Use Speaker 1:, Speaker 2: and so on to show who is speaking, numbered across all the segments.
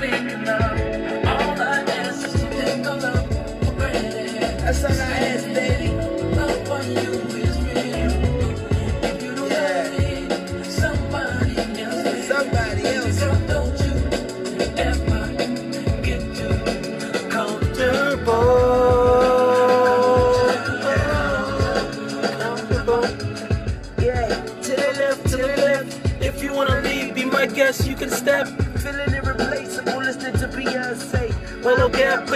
Speaker 1: thinking of. All I is to look for granted. That's all I ask,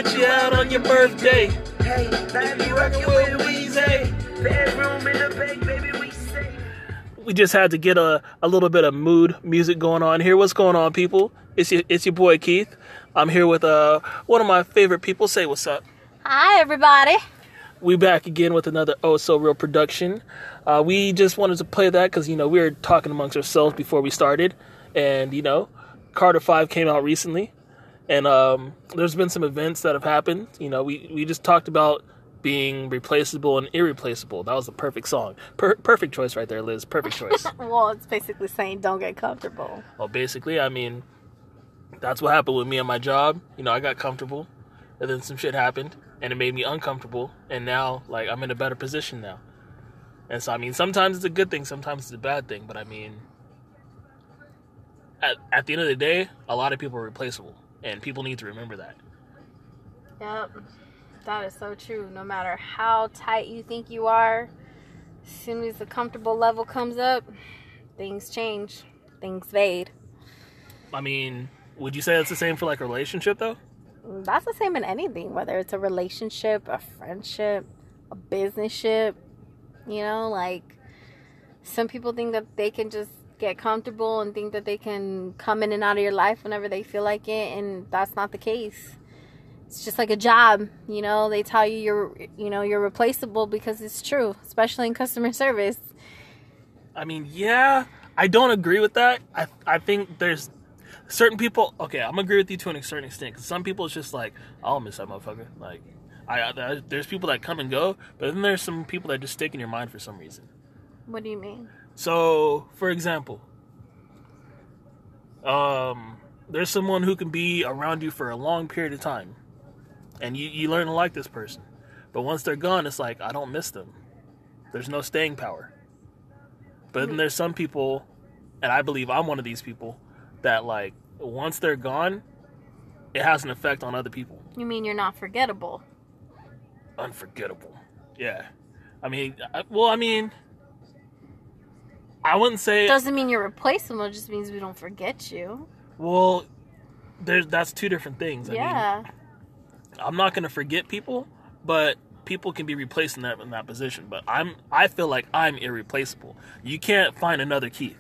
Speaker 1: put you out on your birthday.
Speaker 2: Hey, now
Speaker 1: If
Speaker 2: you
Speaker 1: you
Speaker 2: rockin'
Speaker 1: rockin'
Speaker 2: with
Speaker 1: with Weezy.
Speaker 2: bedroom in the bank, baby, we safe.
Speaker 3: we just had to get a, a little bit of mood music going on here. What's going on, people? It's your, it's your boy Keith. I'm here with uh one of my favorite people. Say what's up.
Speaker 4: Hi, everybody.
Speaker 3: We back again with another Oh So Real production. Uh, we just wanted to play that because you know we were talking amongst ourselves before we started, and you know Carter Five came out recently, and um, there's been some events that have happened. You know we we just talked about being replaceable and irreplaceable. That was the perfect song. Per- perfect choice right there, Liz. Perfect choice.
Speaker 4: Well, it's basically saying don't get comfortable.
Speaker 3: Well, basically, I mean, that's what happened with me and my job. You know, I got comfortable, and then some shit happened, and it made me uncomfortable. And now, like, I'm in a better position now. And so, I mean, sometimes it's a good thing, sometimes it's a bad thing. But I mean, at at the end of the day, a lot of people are replaceable, and people need to remember that.
Speaker 4: Yep. That is so true. No matter how tight you think you are, as soon as the comfortable level comes up, things change. Things fade.
Speaker 3: I mean, would you say it's the same for like a relationship though?
Speaker 4: That's the same in anything, whether it's a relationship, a friendship, a business ship. You know, like some people think that they can just get comfortable and think that they can come in and out of your life whenever they feel like it, and that's not the case. It's just like a job, you know. They tell you you're, you know, you're replaceable because it's true, especially in customer service.
Speaker 3: I mean, yeah, I don't agree with that. I I think there's certain people. Okay, I'm gonna agree with you to a certain extent. Cause some people it's just like I'll miss that motherfucker. Like, I, I there's people that come and go, but then there's some people that just stick in your mind for some reason.
Speaker 4: What do you mean?
Speaker 3: So, for example, um, there's someone who can be around you for a long period of time, and you you learn to like this person, but once they're gone, it's like I don't miss them. There's no staying power. But then there's some people, and I believe I'm one of these people, that like once they're gone, it has an effect on other people.
Speaker 4: You mean you're not forgettable?
Speaker 3: Unforgettable. Yeah. I mean, I, well, I mean, I wouldn't say.
Speaker 4: Doesn't mean you're replaceable. It just means we don't forget you.
Speaker 3: Well, there's that's two different things. I
Speaker 4: yeah.
Speaker 3: mean, I'm not gonna forget people, but people can be replaced in that in that position. But I'm I feel like I'm irreplaceable. You can't find another Keith.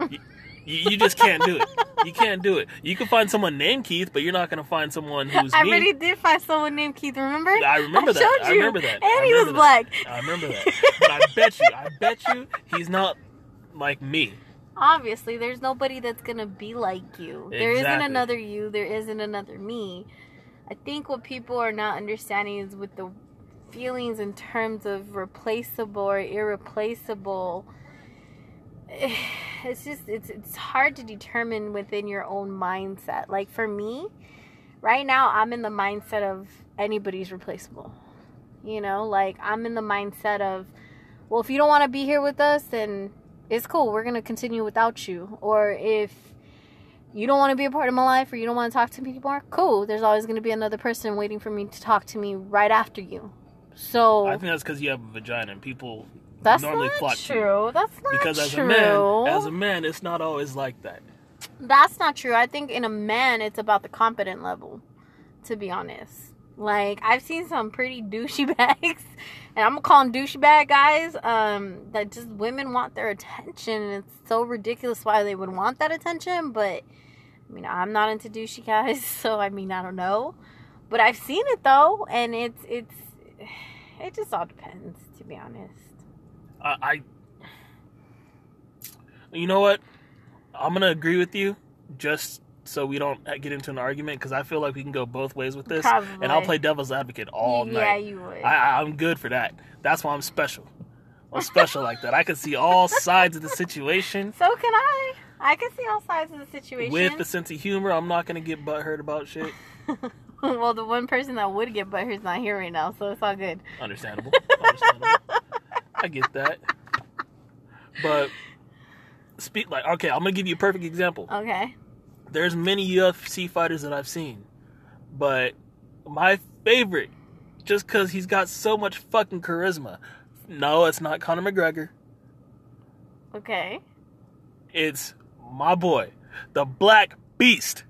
Speaker 3: You, you, you just can't do it. You can't do it. You can find someone named Keith, but you're not gonna find someone who's
Speaker 4: I
Speaker 3: me.
Speaker 4: really did find someone named Keith. Remember?
Speaker 3: I remember that.
Speaker 4: showed
Speaker 3: I remember that.
Speaker 4: And
Speaker 3: I
Speaker 4: he was
Speaker 3: remember
Speaker 4: black.
Speaker 3: I remember that. But I bet you, I bet you, he's not like me.
Speaker 4: Obviously, there's nobody that's gonna be like you. There isn't another you. There isn't another me. I think what people are not understanding is with the feelings in terms of replaceable or irreplaceable. It's just it's it's hard to determine within your own mindset. Like for me, right now I'm in the mindset of anybody's replaceable. You know, like I'm in the mindset of well, if you don't want to be here with us, then it's cool. We're going to continue without you. Or if you don't want to be a part of my life or you don't want to talk to me anymore, cool. There's always going to be another person waiting for me to talk to me right after you. So
Speaker 3: I think that's because you have a vagina and people
Speaker 4: that's
Speaker 3: normally
Speaker 4: not
Speaker 3: flock to you.
Speaker 4: true. That's not true.
Speaker 3: Because as
Speaker 4: true.
Speaker 3: a man, as a man, it's not always like that.
Speaker 4: That's not true. I think in a man, it's about the competent level, to be honest. Like, I've seen some pretty douchey bags, and I'm gonna call them douchey bag guys, um, that just women want their attention, and it's so ridiculous why they would want that attention, but, I mean, I'm not into douchey guys, so, I mean, I don't know. But I've seen it, though, and it's, it's, it just all depends, to be honest.
Speaker 3: I, I you know what? I'm gonna agree with you, just so we don't get into an argument, because I feel like we can go both ways with this, and I'll play devil's advocate all
Speaker 4: yeah,
Speaker 3: night.
Speaker 4: Yeah, you would.
Speaker 3: I, I'm good for that. That's why I'm special. I'm special like that. I can see all sides of the situation.
Speaker 4: so can I. I can see all sides of the situation.
Speaker 3: With the sense of humor, I'm not gonna get butthurt about shit.
Speaker 4: well, the one person that would get butthurt's not here right now, so it's all good.
Speaker 3: Understandable. Understandable. I get that. But speak like okay, I'm gonna give you a perfect example.
Speaker 4: Okay.
Speaker 3: There's many UFC fighters that I've seen, but my favorite, just because he's got so much fucking charisma. No, it's not Conor McGregor.
Speaker 4: Okay.
Speaker 3: It's my boy, the Black Beast,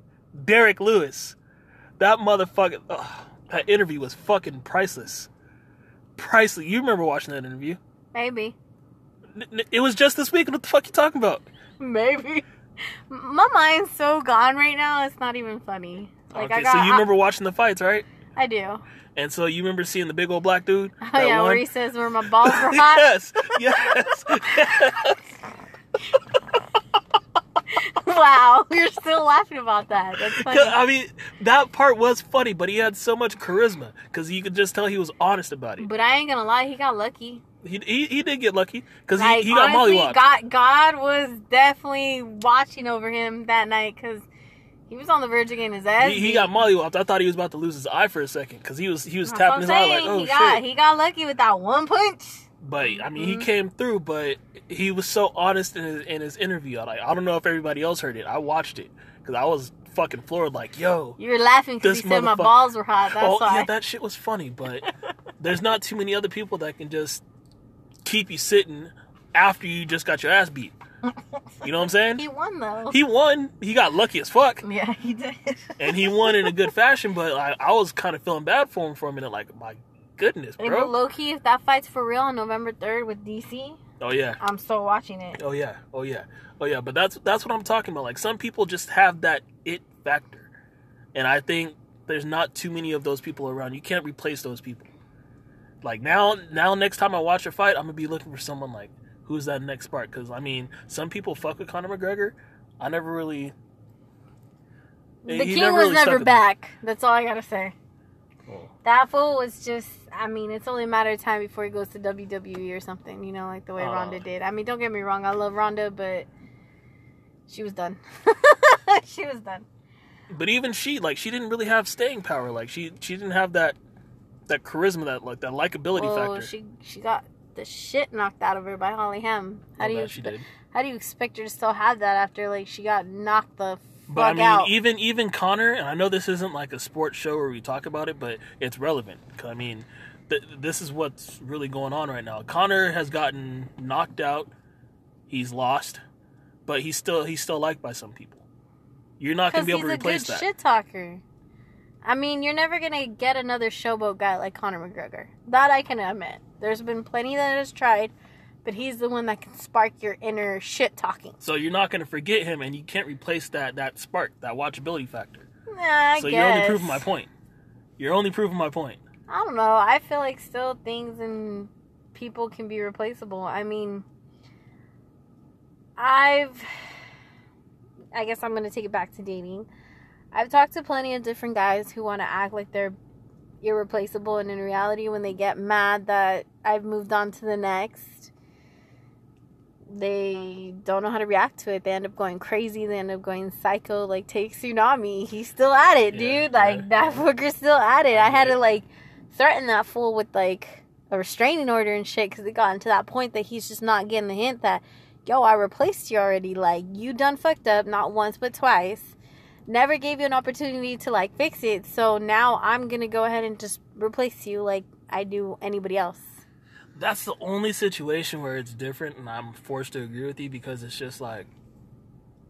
Speaker 3: Derrick Lewis. That motherfucker. ugh, that interview was fucking priceless. Priceless. You remember watching that interview?
Speaker 4: Maybe.
Speaker 3: It was just this week. What the fuck you talking about?
Speaker 4: Maybe. My mind's so gone right now. It's not even funny. Like I
Speaker 3: okay,
Speaker 4: got.
Speaker 3: so you
Speaker 4: I-
Speaker 3: remember watching the fights, right?
Speaker 4: I, do.
Speaker 3: And so you remember seeing the big old black dude?
Speaker 4: Oh
Speaker 3: that
Speaker 4: yeah,
Speaker 3: won?
Speaker 4: where he says where my balls were hot.
Speaker 3: yes, yes, yes.
Speaker 4: wow, you're still laughing about that. That's funny.
Speaker 3: 'Cause, I mean, that part was funny, but he had so much charisma because you could just tell he was honest about it.
Speaker 4: But I ain't gonna lie, he got lucky.
Speaker 3: He he, he did get lucky because
Speaker 4: Like
Speaker 3: he, he got
Speaker 4: honestly,
Speaker 3: mollywopped.
Speaker 4: God, God was definitely watching over him that night because he was on the verge of getting his ass.
Speaker 3: He, he got mollywopped. I thought he was about to lose his eye for a second because he was he was
Speaker 4: That's
Speaker 3: tapping his
Speaker 4: I'm
Speaker 3: eye like, oh
Speaker 4: he
Speaker 3: shit.
Speaker 4: got he got lucky with that one punch.
Speaker 3: But I mean, he
Speaker 4: Mhm.
Speaker 3: came through. But he was so honest in his, in his interview. I like I don't know if everybody else heard it. I watched it because I was fucking floored. Like, yo,
Speaker 4: You were laughing because he said my balls were hot. That's
Speaker 3: oh
Speaker 4: why.
Speaker 3: yeah, that shit was funny. But there's not too many other people that can just keep you sitting after you just got your ass beat. You know what I'm saying?
Speaker 4: he won though.
Speaker 3: He won. He got lucky as fuck,
Speaker 4: yeah, he did.
Speaker 3: and he won in a good fashion. But I, I was kind of feeling bad for him for a minute. Like, my goodness, bro.
Speaker 4: but low key, if that fight's for real on November third with DC,
Speaker 3: Oh yeah.
Speaker 4: I'm still watching it.
Speaker 3: Oh yeah, oh yeah, oh yeah. But that's that's what I'm talking about. Like some people just have that it factor, and I think there's not too many of those people around. You can't replace those people. Like now, now next time I watch a fight, I'm gonna be looking for someone like who's that next spark. Because I mean, some people fuck with Conor McGregor. I never really.
Speaker 4: The king
Speaker 3: never
Speaker 4: was
Speaker 3: really stuck
Speaker 4: never
Speaker 3: with-
Speaker 4: back. That's all I gotta say.
Speaker 3: Oh.
Speaker 4: That fool was just. I mean, it's only a matter of time before he goes to WWE or something. You know, like the way
Speaker 3: Oh.
Speaker 4: Ronda did. I mean, don't get me wrong. I love Ronda, but she was done. she was done.
Speaker 3: But even she, like, she didn't really have staying power. Like she, she didn't have that, that charisma, that like that likability
Speaker 4: Oh,
Speaker 3: factor.
Speaker 4: she she got the shit knocked out of her by Holly Holm. How
Speaker 3: I
Speaker 4: do you
Speaker 3: she
Speaker 4: expe-
Speaker 3: did.
Speaker 4: how do you expect her to still have that after like she got knocked the fuck out?
Speaker 3: But I mean,
Speaker 4: out?
Speaker 3: even even Conor, and I know this isn't like a sports show where we talk about it, but it's relevant. I mean, th- this is what's really going on right now. Conor has gotten knocked out, he's lost, but he's still he's still liked by some people. You're not gonna be able
Speaker 4: he's
Speaker 3: to
Speaker 4: a
Speaker 3: replace
Speaker 4: good
Speaker 3: that.
Speaker 4: shit talker. I mean, you're never gonna get another showboat guy like Conor McGregor. That I can admit. There's been plenty that has tried, but he's the one that can spark your inner shit talking.
Speaker 3: So you're not gonna forget him, and you can't replace that that spark, that watchability factor.
Speaker 4: Nah, I
Speaker 3: so
Speaker 4: guess.
Speaker 3: you're only proving my point. You're only proving my point.
Speaker 4: I don't know. I feel like still things and people can be replaceable. I mean, I've. I guess I'm going to take it back to dating. I've talked to plenty of different guys who want to act like they're irreplaceable, and in reality, when they get mad that I've moved on to the next, they don't know how to react to it. They end up going crazy. They end up going psycho. Like, take Tsunami. He's still at it,
Speaker 3: Yeah,
Speaker 4: dude. Like,
Speaker 3: yeah.
Speaker 4: that fucker's still at it. I had to, like, threaten that fool with, like, a restraining order and shit because it gotten to that point that he's just not getting the hint that, yo, I replaced you already. Like, you done fucked up, not once, but twice. Never gave you an opportunity to, like, fix it. So now I'm going to go ahead and just replace you like I do anybody else.
Speaker 3: That's the only situation where it's different, and I'm forced to agree with you because it's just like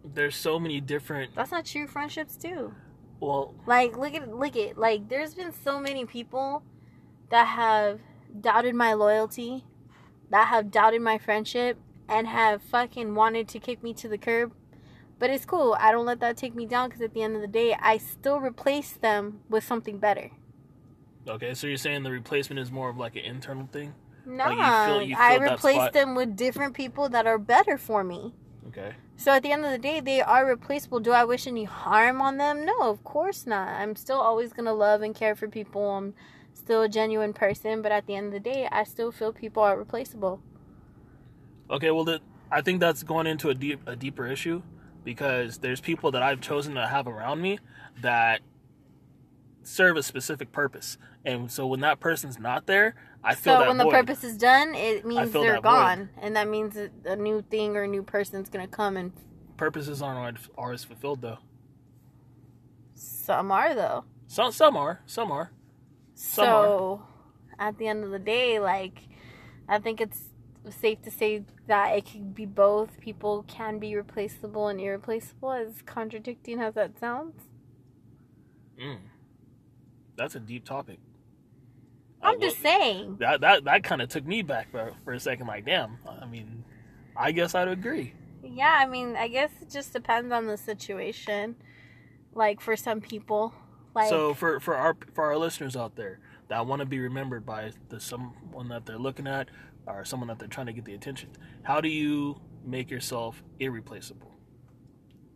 Speaker 3: there's so many different.
Speaker 4: That's not true friendships, too.
Speaker 3: Well,
Speaker 4: Like, look at look at like. There's been so many people that have doubted my loyalty, that have doubted my friendship, and have fucking wanted to kick me to the curb. But it's cool. I don't let that take me down because at the end of the day, I still replace them with something better.
Speaker 3: okay, so you're saying the replacement is more of like an internal thing.
Speaker 4: No,
Speaker 3: Like, you feel- you
Speaker 4: I replace them with different people that are better for me.
Speaker 3: Okay.
Speaker 4: So at the end of the day, they are replaceable. Do I wish any harm on them? No, of course not. I'm still always gonna love and care for people. I'm still a genuine person, but at the end of the day, I still feel people are replaceable.
Speaker 3: Okay. Well, the, I think that's going into a deep a deeper issue. Because there's people that I've chosen to have around me that serve a specific purpose. And so when that person's not there, I feel
Speaker 4: So
Speaker 3: that
Speaker 4: when the purpose is done, it means they're
Speaker 3: that void.
Speaker 4: gone, and that means a new thing or a new person's gonna come, and
Speaker 3: purposes aren't always fulfilled though.
Speaker 4: some are though.
Speaker 3: Some some are, some are. Some are.
Speaker 4: So at the end of the day, like I think it's safe to say that it can be both. People can be replaceable and irreplaceable, as contradicting as that sounds.
Speaker 3: Mm. That's a deep topic.
Speaker 4: I'm
Speaker 3: Uh,
Speaker 4: just
Speaker 3: well,
Speaker 4: saying.
Speaker 3: that that that kind of took me back for, for a second. Like, damn. I mean, I guess I'd agree.
Speaker 4: Yeah, I mean, I guess it just depends on the situation. Like for some people, like
Speaker 3: so for for our for our listeners out there that want to be remembered by the someone that they're looking at or someone that they're trying to get the attention, how do you make yourself irreplaceable?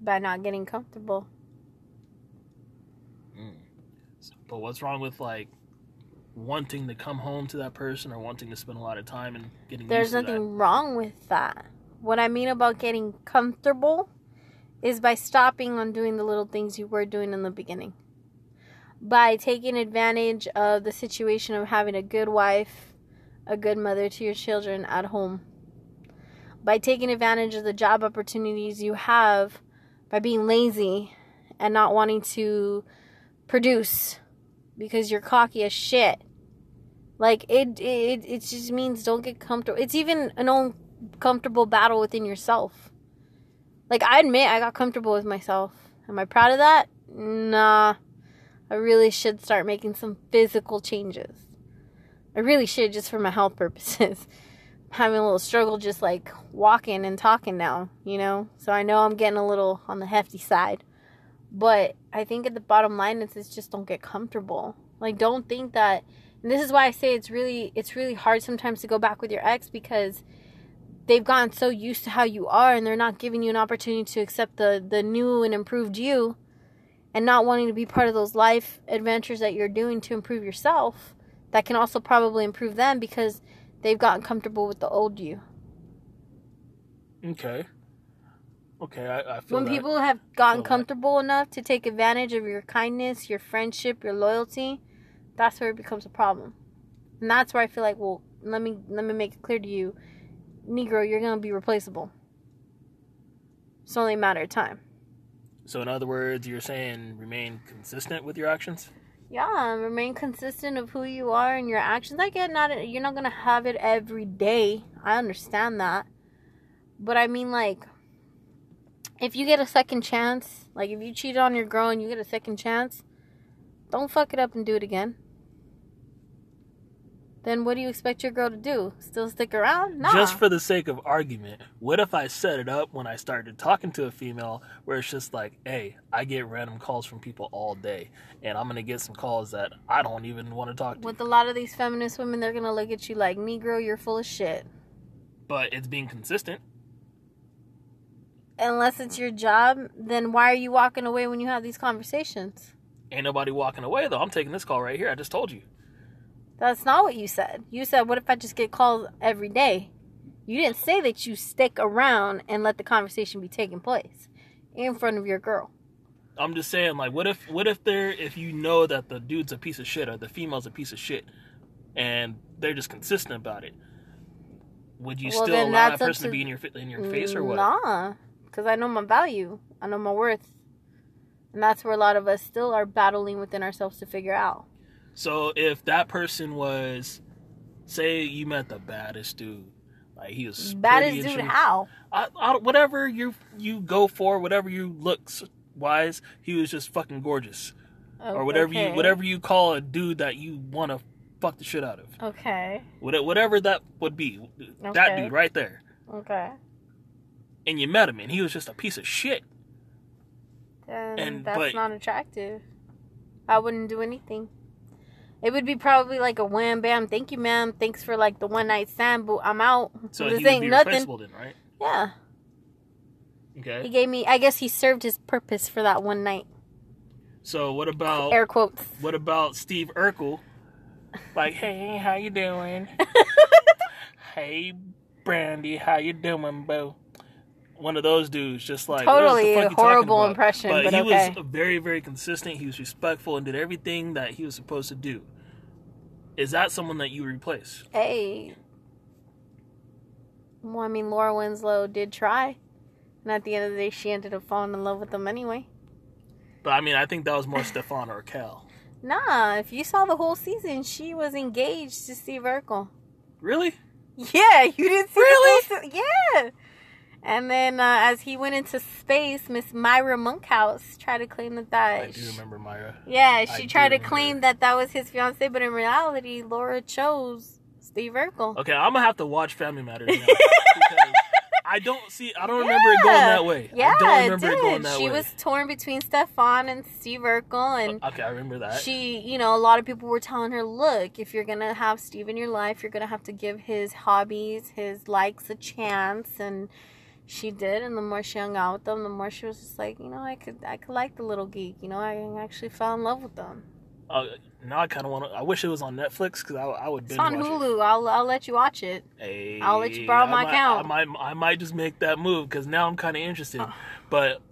Speaker 4: by not getting comfortable. Mm.
Speaker 3: But what's wrong with like wanting to come home to that person or wanting to spend a lot of time and getting
Speaker 4: There's nothing wrong with that. What I mean about getting comfortable is by stopping on doing the little things you were doing in the beginning. By taking advantage of the situation of having a good wife, a good mother to your children at home. By taking advantage of the job opportunities you have by being lazy and not wanting to produce because you're cocky as shit. Like it, it, it just means don't get comfortable. It's even an uncomfortable battle within yourself. Like I admit, I got comfortable with myself. Am I proud of that? Nah. I really should start making some physical changes. I really should, just for my health purposes. Having a little struggle, just like walking and talking now, you know. So I know I'm getting a little on the hefty side, but I think at the bottom line is just don't get comfortable. Like, don't think that and this is why I say it's really it's really hard sometimes to go back with your ex because they've gotten so used to how you are and they're not giving you an opportunity to accept the the new and improved you and not wanting to be part of those life adventures that you're doing to improve yourself that can also probably improve them because they've gotten comfortable with the old you.
Speaker 3: Okay. Okay, I, I feel
Speaker 4: When
Speaker 3: that.
Speaker 4: people have gotten
Speaker 3: feel that.
Speaker 4: comfortable enough to take advantage of your kindness, your friendship, your loyalty, that's where it becomes a problem. And that's where I feel like, well, let me let me make it clear to you, Negro, you're gonna be replaceable. It's only a matter of time.
Speaker 3: So in other words, you're saying remain consistent with your actions.
Speaker 4: Yeah, remain consistent of who you are and your actions. I get not you're not gonna have it every day. I understand that, but I mean like, if you get a second chance, like if you cheated on your girl and you get a second chance, don't fuck it up and do it again. Then what do you expect your girl to do? Still stick around? Nah.
Speaker 3: Just for the sake of argument, what if I set it up when I started talking to a female where it's just like, hey, I get random calls from people all day, and I'm gonna get some calls that I don't even want to talk to.
Speaker 4: with a lot of these feminist women, they're gonna look at you like, Negro, you're full of shit.
Speaker 3: But it's being consistent.
Speaker 4: Unless it's your job, then why are you walking away when you have these conversations?
Speaker 3: Ain't nobody walking away though. I'm taking this call right here. I just told you.
Speaker 4: That's not what you said. You said, what if I just get calls every day? You didn't say that you stick around and let the conversation be taking place in front of your girl.
Speaker 3: I'm just saying, like, what if, what if they're, if you know that the dude's a piece of shit or the female's a piece of shit, and they're just consistent about it, would you
Speaker 4: Well,
Speaker 3: still allow that person to
Speaker 4: to-
Speaker 3: be in your in your face or what?
Speaker 4: Nah, because I know my value. I know my worth. And that's where a lot of us still are battling within ourselves to figure out.
Speaker 3: So if that person was, say, you met the baddest dude, like he was
Speaker 4: Baddest dude, how?
Speaker 3: I, I, whatever you you go for, whatever you looks wise, he was just fucking gorgeous, or whatever you whatever you call a dude that you want to fuck the shit out of.
Speaker 4: Okay.
Speaker 3: What- Whatever that would be, that dude right there.
Speaker 4: Okay.
Speaker 3: And you met him, and he was just a piece of shit.
Speaker 4: Then
Speaker 3: And-
Speaker 4: that's
Speaker 3: but-
Speaker 4: not attractive. I wouldn't do anything. It would be probably like a wham bam, thank you, ma'am. Thanks for like the one night stand, but I'm out.
Speaker 3: So
Speaker 4: this
Speaker 3: he
Speaker 4: ain't
Speaker 3: be
Speaker 4: nothing.
Speaker 3: then, right?
Speaker 4: Yeah.
Speaker 3: Okay.
Speaker 4: He gave me I guess he served his purpose for that one night.
Speaker 3: So what about
Speaker 4: Air quotes.
Speaker 3: what about Steve Urkel? Like, hey, how you doing? hey, Brandy, how you doing, boo? one of those dudes, just like
Speaker 4: Totally
Speaker 3: "What the fuck
Speaker 4: horrible impression,
Speaker 3: But,
Speaker 4: but
Speaker 3: he
Speaker 4: okay.
Speaker 3: was very, very consistent. He was respectful and did everything that he was supposed to do. Is that someone that you replace?
Speaker 4: Hey. Well, I mean, Laura Winslow did try. And at the end of the day, she ended up falling in love with him anyway.
Speaker 3: But I mean, I think that was more Stefan Urquelle.
Speaker 4: Nah, if you saw the whole season, she was engaged to Steve Urkel.
Speaker 3: Really?
Speaker 4: Yeah, you didn't see
Speaker 3: Really?
Speaker 4: the whole se- Yeah. And then uh, as he went into space, Miss Myra Monkhouse tried to claim that that.
Speaker 3: I do remember Myra.
Speaker 4: Yeah, she
Speaker 3: do
Speaker 4: tried to
Speaker 3: remember.
Speaker 4: claim that that was his fiance, but in reality, Laura chose Steve Urkel.
Speaker 3: Okay, I'm gonna have to watch Family Matters now because I don't see. I don't remember it going that way.
Speaker 4: Yeah,
Speaker 3: I don't remember
Speaker 4: it
Speaker 3: it,
Speaker 4: did.
Speaker 3: going that
Speaker 4: she
Speaker 3: way.
Speaker 4: was torn between Stefan and Steve Urkel, and
Speaker 3: okay, I remember that.
Speaker 4: she, you know, a lot of people were telling her, look, if you're gonna have Steve in your life, you're gonna have to give his hobbies, his likes a chance, and she did. And the more she hung out with them, the more she was just like, you know, I could, I could like the little geek. You know, I actually fell in love with them.
Speaker 3: Uh, now I kind of want to. I wish it was on Netflix because I, I would
Speaker 4: It's on Hulu. I'll, I'll let you watch it.
Speaker 3: it. Hey,
Speaker 4: I'll let you borrow
Speaker 3: I
Speaker 4: my
Speaker 3: might-
Speaker 4: account.
Speaker 3: I might, I might just make that move because now I'm kind of interested.
Speaker 4: Oh.
Speaker 3: But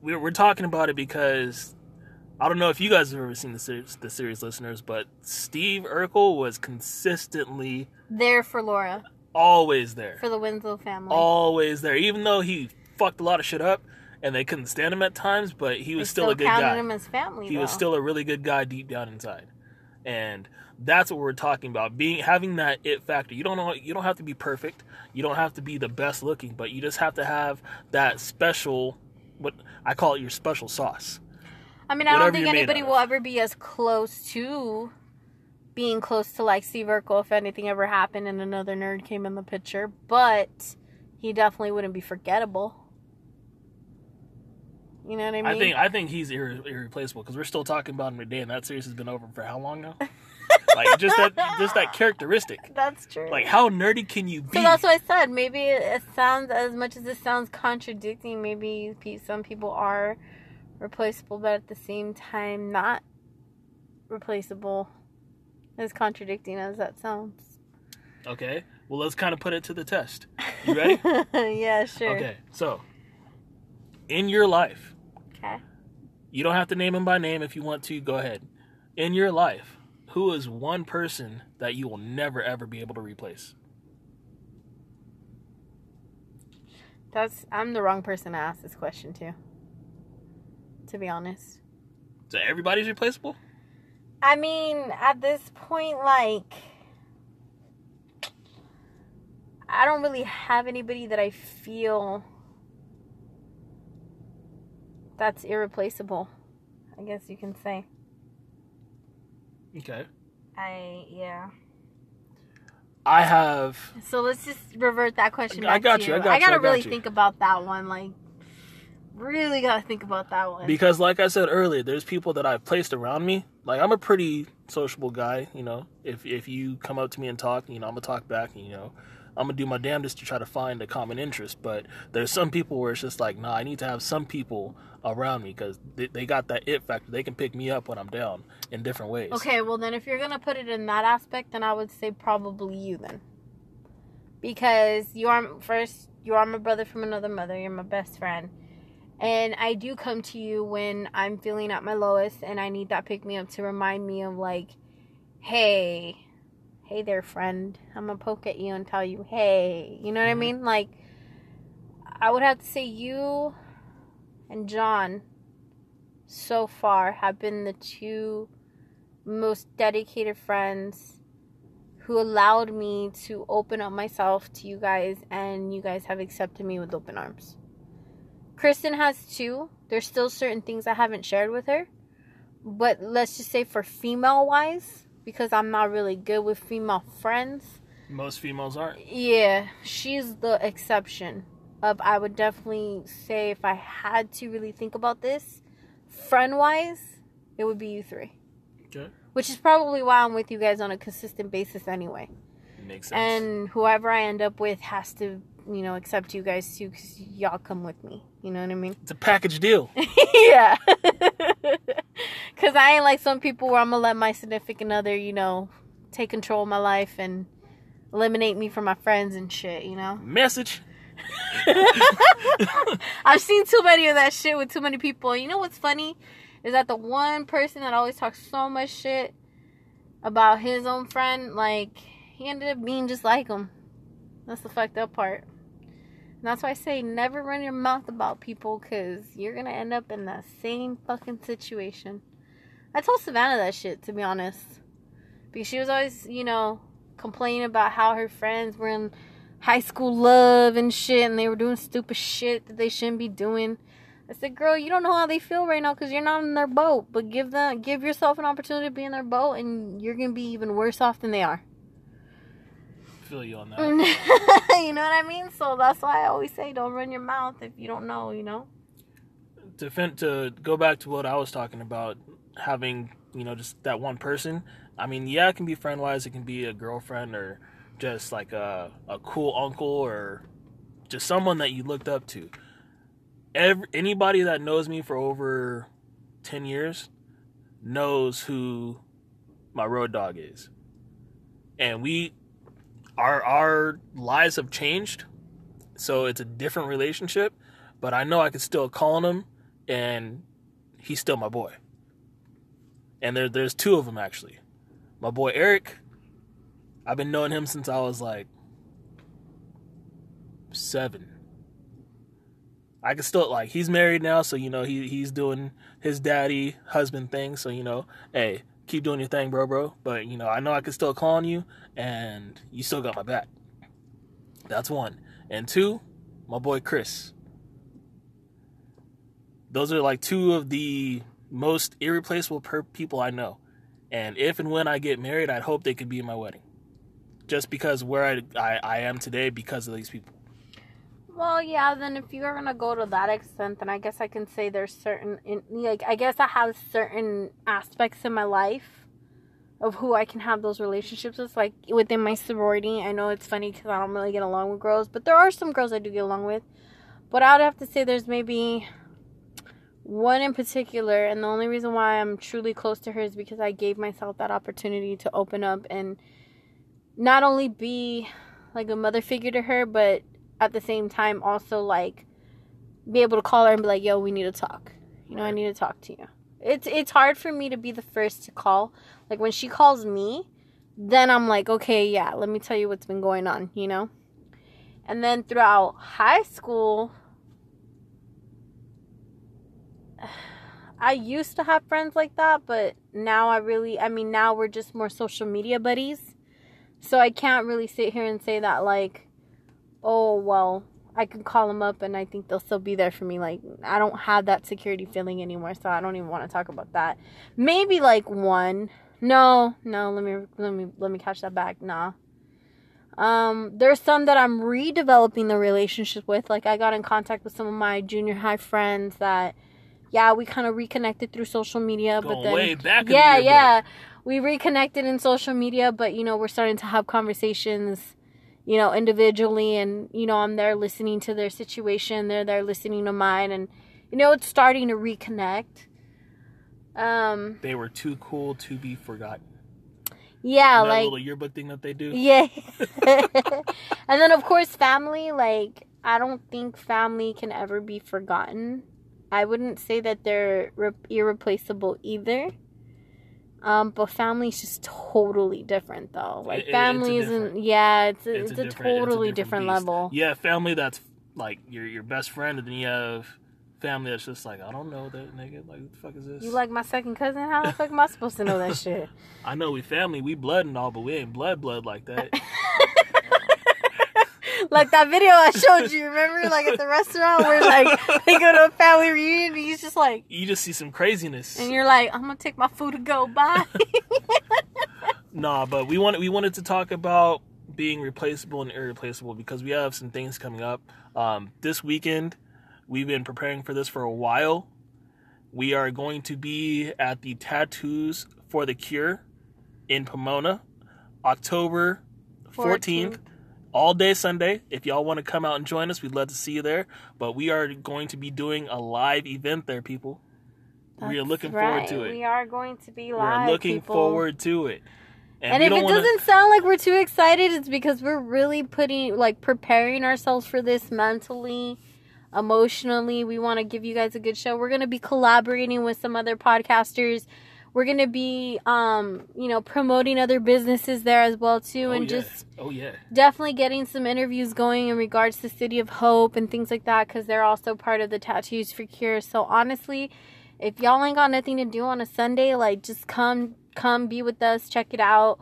Speaker 3: we're we're talking about it because I don't know if you guys have ever seen the series, the series listeners, but Steve Urkel was consistently
Speaker 4: There for Laura,
Speaker 3: always there.
Speaker 4: for the Winslow family.
Speaker 3: always there. Even though he fucked a lot of shit up and they couldn't stand him at times, but he was still, a good guy.
Speaker 4: him as family.
Speaker 3: he was still a really good guy deep down inside. And that's what we're talking about. Being having that it factor. You don't know you don't have to be perfect. You don't have to be the best looking, but you just have to have that special what I call it your special sauce.
Speaker 4: I mean, I don't think anybody will ever be as close to being close to like Steve Urkel if anything ever happened and another nerd came in the picture, but he definitely wouldn't be forgettable. You know what I mean?
Speaker 3: I think I think he's irre- irreplaceable because we're still talking about him today, and that series has been over for how long now? like just that just that characteristic.
Speaker 4: that's true.
Speaker 3: Like how nerdy can you be?
Speaker 4: so that's what I said. Maybe it it sounds as much as it sounds contradicting. Maybe some people are replaceable, but at the same time, not replaceable. As contradicting as that sounds.
Speaker 3: Okay. Well, let's kind of put it to the test. You ready?
Speaker 4: yeah, sure.
Speaker 3: okay. So, in your life,
Speaker 4: Okay.
Speaker 3: you don't have to name him by name if you want to. Go ahead. In your life, who is one person that you will never ever be able to replace?
Speaker 4: That's I'm the wrong person to ask this question to. To be honest.
Speaker 3: So everybody's replaceable.
Speaker 4: I mean, at this point, like I don't really have anybody that I feel that's irreplaceable. I guess you can say.
Speaker 3: Okay.
Speaker 4: I yeah.
Speaker 3: I have.
Speaker 4: So let's just revert that question.
Speaker 3: I
Speaker 4: Back
Speaker 3: got
Speaker 4: to
Speaker 3: you, I
Speaker 4: you.
Speaker 3: got you,
Speaker 4: gotta
Speaker 3: I got
Speaker 4: really
Speaker 3: you.
Speaker 4: think about that one. Like, really gotta think about that one.
Speaker 3: Because, like I said earlier, there's people that I've placed around me. Like I'm a pretty sociable guy. You know, if if you come up to me and talk, you know, I'm gonna talk back. You know, I'm gonna do my damnedest to try to find a common interest. But there's some people where it's just like, nah, I need to have some people around me because they, they got that it factor. They can pick me up when I'm down in different ways.
Speaker 4: Okay, well then if you're gonna put it in that aspect, then I would say probably you then. Because you are first you are my brother from another mother, you're my best friend. And I do come to you when I'm feeling at my lowest and I need that pick me up to remind me of like, hey, hey there friend. I'm gonna poke at you and tell you, hey. You know what I
Speaker 3: Mhm.
Speaker 4: mean? Like I would have to say you and John so far have been the two most dedicated friends who allowed me to open up myself to you guys and you guys have accepted me with open arms. Kristen has too. There's still certain things I haven't shared with her. But let's just say for female wise, because I'm not really good with female friends,
Speaker 3: Most females aren't.
Speaker 4: yeah, she's the exception. Of I would definitely say if I had to really think about this, friend wise, it would be you three.
Speaker 3: Okay.
Speaker 4: Which is probably why I'm with you guys on a consistent basis anyway.
Speaker 3: Makes sense.
Speaker 4: And whoever I end up with has to, you know, accept you guys too because y'all come with me. You know what I mean?
Speaker 3: it's a package deal.
Speaker 4: yeah. Because I ain't like some people where I'm going to let my significant other, you know, take control of my life and eliminate me from my friends and shit, you know?
Speaker 3: Message.
Speaker 4: I've seen too many of that shit with too many people. You know what's funny is that the one person that always talks so much shit about his own friend, like he ended up being just like him. That's the fucked up part. And that's why I say never run your mouth about people because you're gonna end up in that same fucking situation. I told Savannah that shit to be honest, because she was always, you know, complaining about how her friends were in high school love and shit, and they were doing stupid shit that they shouldn't be doing. I said, "Girl, you don't know how they feel right now because you're not in their boat. But give them, give yourself an opportunity to be in their boat, and you're gonna be even worse off than they are."
Speaker 3: Feel you on that.
Speaker 4: you know what I mean? So that's why I always say, don't run your mouth if you don't know. You know?
Speaker 3: to fin- to go back to what I was talking about, having you know just that one person. I mean, yeah, it can be friend wise. It can be a girlfriend or just like a a cool uncle or just someone that you looked up to. Every, anybody that knows me for over ten years knows who my road dog is, and we our our lives have changed, so it's a different relationship. But I know I can still call on him, and he's still my boy. And there there's two of them actually. My boy Eric, I've been knowing him since I was like seven. I can still like he's married now, so you know he he's doing his daddy husband thing. So you know, hey, keep doing your thing, bro, bro. But you know, I know I can still call on you, and you still got my back. That's one. And two, my boy Chris. Those are like two of the most irreplaceable per- people I know. And if and when I get married, I'd hope they could be in my wedding. Just because where I, I, I am today because of these people.
Speaker 4: Well, yeah. Then if you're gonna go to that extent, then I guess I can say there's certain, in, like, I guess I have certain aspects in my life of who I can have those relationships with. Like within my sorority, I know it's funny because I don't really get along with girls, but there are some girls I do get along with. But I'd have to say there's maybe one in particular, and the only reason why I'm truly close to her is because I gave myself that opportunity to open up and not only be like a mother figure to her, but at the same time also like be able to call her and be like, "Yo, we need to talk." You know, I need to talk to you. It's it's hard for me to be the first to call. Like when she calls me, then I'm like, "Okay, yeah, let me tell you what's been going on," you know? And then throughout high school, I used to have friends like that, but now I really, I mean, now we're just more social media buddies. So I can't really sit here and say that, like, oh, well, I can call them up and I think they'll still be there for me. Like, I don't have that security feeling anymore, so I don't even want to talk about that. Maybe like one. No, no, let me, let me, let me catch that back. Nah. Um, there's some that I'm redeveloping the relationship with. Like, I got in contact with some of my junior high friends that, yeah, we kind of reconnected through social media, but
Speaker 3: Going
Speaker 4: then
Speaker 3: way back
Speaker 4: yeah, yeah, we reconnected in social media, but you know, we're starting to have conversations, you know, individually, and you know, I'm there listening to their situation, they're there listening to mine, and you know, it's starting to reconnect. Um,
Speaker 3: They were too cool to be forgotten.
Speaker 4: yeah, like
Speaker 3: little yearbook thing that they do.
Speaker 4: Yeah. and then of course family, like I don't think family can ever be forgotten. I wouldn't say that they're re- irreplaceable either. Um, but family's just totally different though. Like
Speaker 3: It- it- it's
Speaker 4: family isn't yeah, it's a,
Speaker 3: It's
Speaker 4: it's,
Speaker 3: a
Speaker 4: a,
Speaker 3: different- it's a
Speaker 4: totally
Speaker 3: different
Speaker 4: different, level.
Speaker 3: Yeah, family that's like your your best friend, and then you have family that's just like I don't know that nigga. Like what the fuck is this?
Speaker 4: You like my second cousin? How the fuck am I supposed to know that shit?
Speaker 3: I know we family, we blood and all, but we ain't blood blood like that.
Speaker 4: like that video I showed you, remember? Like at the restaurant where like they go to a family reunion and he's just like
Speaker 3: you just see some craziness.
Speaker 4: and you're like, I'm gonna take my food to go. Bye.
Speaker 3: Nah, but we wanted we wanted to talk about being replaceable and irreplaceable because we have some things coming up. Um, this weekend, we've been preparing for this for a while. We are going to be at the Tattoos for the Cure in Pomona, October 14th,
Speaker 4: 14th.
Speaker 3: All day Sunday. If y'all want to come out and join us, we'd love to see you there. But we are going to be doing a live event there, people. we are looking
Speaker 4: right.
Speaker 3: forward to it.
Speaker 4: We are going to be live.
Speaker 3: We're looking
Speaker 4: people.
Speaker 3: forward to it.
Speaker 4: And
Speaker 3: we
Speaker 4: if it
Speaker 3: wanna-
Speaker 4: doesn't sound like we're too excited, it's because we're really putting, like, preparing ourselves for this mentally, emotionally. We want to give you guys a good show. We're going to be collaborating with some other podcasters. We're going to be, um, you know, promoting other businesses there as well, too.
Speaker 3: oh,
Speaker 4: and
Speaker 3: yeah.
Speaker 4: just
Speaker 3: oh yeah,
Speaker 4: definitely getting some interviews going in regards to City of Hope and things like that because they're also part of the Tattoos for Cure. So honestly, if y'all ain't got nothing to do on a Sunday, like just come, come be with us, check it out.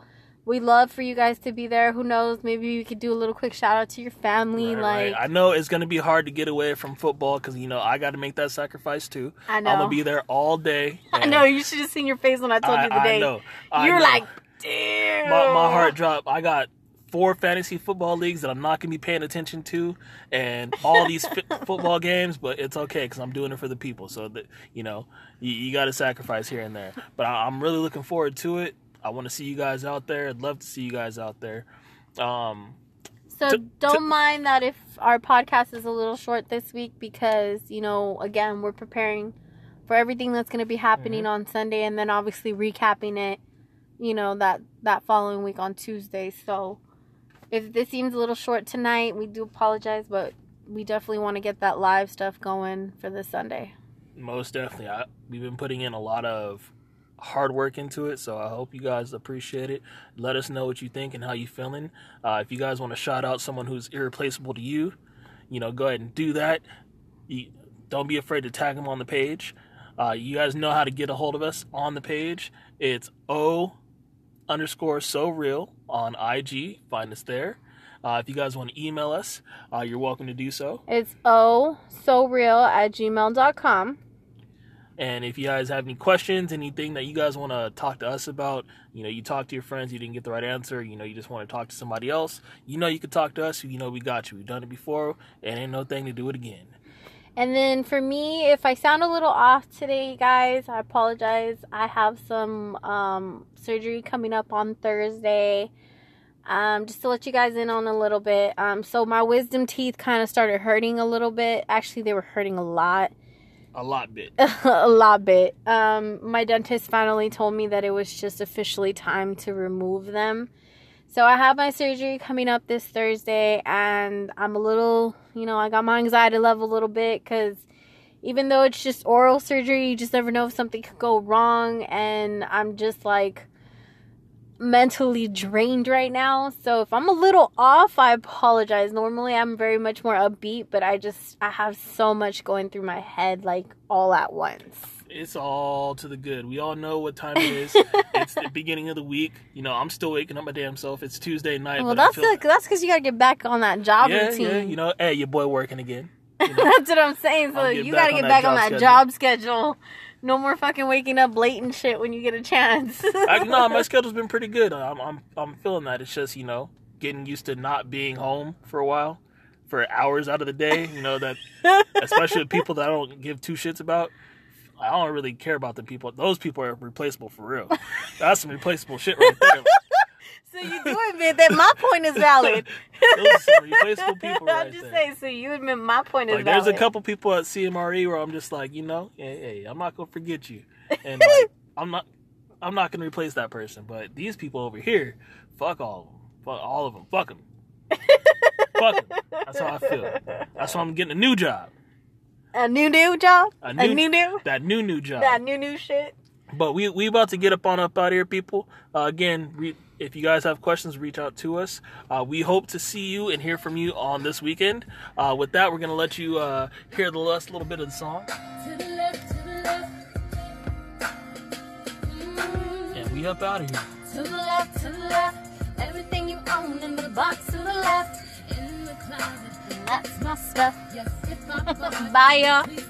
Speaker 4: We love for you guys to be there. Who knows? Maybe you could do a little quick shout out to your family.
Speaker 3: Right,
Speaker 4: like
Speaker 3: right. I know it's gonna be hard to get away from football because you know I got to make that sacrifice too.
Speaker 4: I know.
Speaker 3: I'm gonna be there all day.
Speaker 4: I know you should have seen your face when I told
Speaker 3: I,
Speaker 4: you the
Speaker 3: I
Speaker 4: day.
Speaker 3: know. I
Speaker 4: you were
Speaker 3: know.
Speaker 4: like, damn.
Speaker 3: my, my heart dropped. I got four fantasy football leagues that I'm not gonna be paying attention to, and all these football games. But it's okay because I'm doing it for the people. So that you know, you, you got to sacrifice here and there. But I, I'm really looking forward to it. I want to see you guys out there. I'd love to see you guys out there. Um,
Speaker 4: So
Speaker 3: To-
Speaker 4: don't
Speaker 3: to-
Speaker 4: mind that if our podcast is a little short this week because, you know, again, we're preparing for everything that's going to be happening
Speaker 3: Mm-hmm.
Speaker 4: on Sunday and then obviously recapping it, you know, that that following week on Tuesday. So if this seems a little short tonight, we do apologize, but we definitely want to get that live stuff going for this Sunday.
Speaker 3: Most definitely. I, we've been putting in a lot of hard work into it, so I hope you guys appreciate it. Let us know what you think and how you feeling. Uh, if you guys want to shout out someone who's irreplaceable to you, you know, go ahead and do that. You, don't be afraid to tag them on the page. Uh, you guys know how to get a hold of us on the page. It's O underscore so real on IG. Find us there. Uh, if you guys want to email us, uh, you're welcome to do so.
Speaker 4: It's oh so real at gmail.com.
Speaker 3: And if you guys have any questions, anything that you guys want to talk to us about, you know, you talk to your friends, you didn't get the right answer, you know, you just want to talk to somebody else, you know, you can talk to us. You know, we got you. We've done it before, and ain't no thing to do it again.
Speaker 4: And then for me, if I sound a little off today, guys, I apologize. I have some um, surgery coming up on Thursday. Um, just to let you guys in on a little bit. Um, so my wisdom teeth kind of started hurting a little bit. Actually, they were hurting a lot,
Speaker 3: A lot bit.
Speaker 4: a lot bit. Um, my dentist finally told me that it was just officially time to remove them. So I have my surgery coming up this Thursday, and I'm a little, you know, I got my anxiety level a little bit because even though it's just oral surgery, you just never know if something could go wrong, and I'm just like mentally drained right now. So if I'm a little off, I apologize. Normally I'm very much more upbeat, but I just I have so much going through my head like all at once.
Speaker 3: It's all to the good. We all know what time it is. it's the beginning of the week. You know, I'm still waking up my damn self. It's Tuesday night.
Speaker 4: Well, that's
Speaker 3: feel,
Speaker 4: that's because you gotta get back on that job
Speaker 3: yeah,
Speaker 4: routine.
Speaker 3: yeah. You know, hey, your boy working again.
Speaker 4: That's what I'm saying. So
Speaker 3: I'm
Speaker 4: you gotta get back on that job schedule. No more fucking waking up late and shit when you get a chance.
Speaker 3: I, no, my schedule's been pretty good. I'm, I'm, I'm feeling that. It's just, you know, getting used to not being home for a while, for hours out of the day. You know that, especially with people that I don't give two shits about. I don't really care about the people. Those people are replaceable for real. That's some replaceable shit right there.
Speaker 4: So you do admit that my point is valid.
Speaker 3: Those some replaceable people
Speaker 4: I'm
Speaker 3: right
Speaker 4: just
Speaker 3: there.
Speaker 4: saying. So you admit my point is
Speaker 3: Like, there's a couple people at CMRE where I'm just like, you know, hey, hey I'm not gonna forget you, and like, I'm not, I'm not gonna replace that person. But these people over here, fuck all of them, fuck all of them, fuck them, fuck them. That's how I feel. That's why I'm getting a new job,
Speaker 4: A new new job.
Speaker 3: A
Speaker 4: A
Speaker 3: new-
Speaker 4: new new.
Speaker 3: that new new job.
Speaker 4: That new new shit.
Speaker 3: But we we about to get up on up out here, people. Uh, again, re- if you guys have questions, reach out to us. Uh, we hope to see you and hear from you on this weekend. Uh, with that, we're gonna let you uh, hear the last little bit of the song,
Speaker 1: To the left, to the left.
Speaker 3: and we up out of here.
Speaker 1: To the left, to the left. Everything you own in the box to the left. In the closet.
Speaker 4: That's my stuff.
Speaker 1: Yes, if I
Speaker 4: Bye, y'all.
Speaker 1: please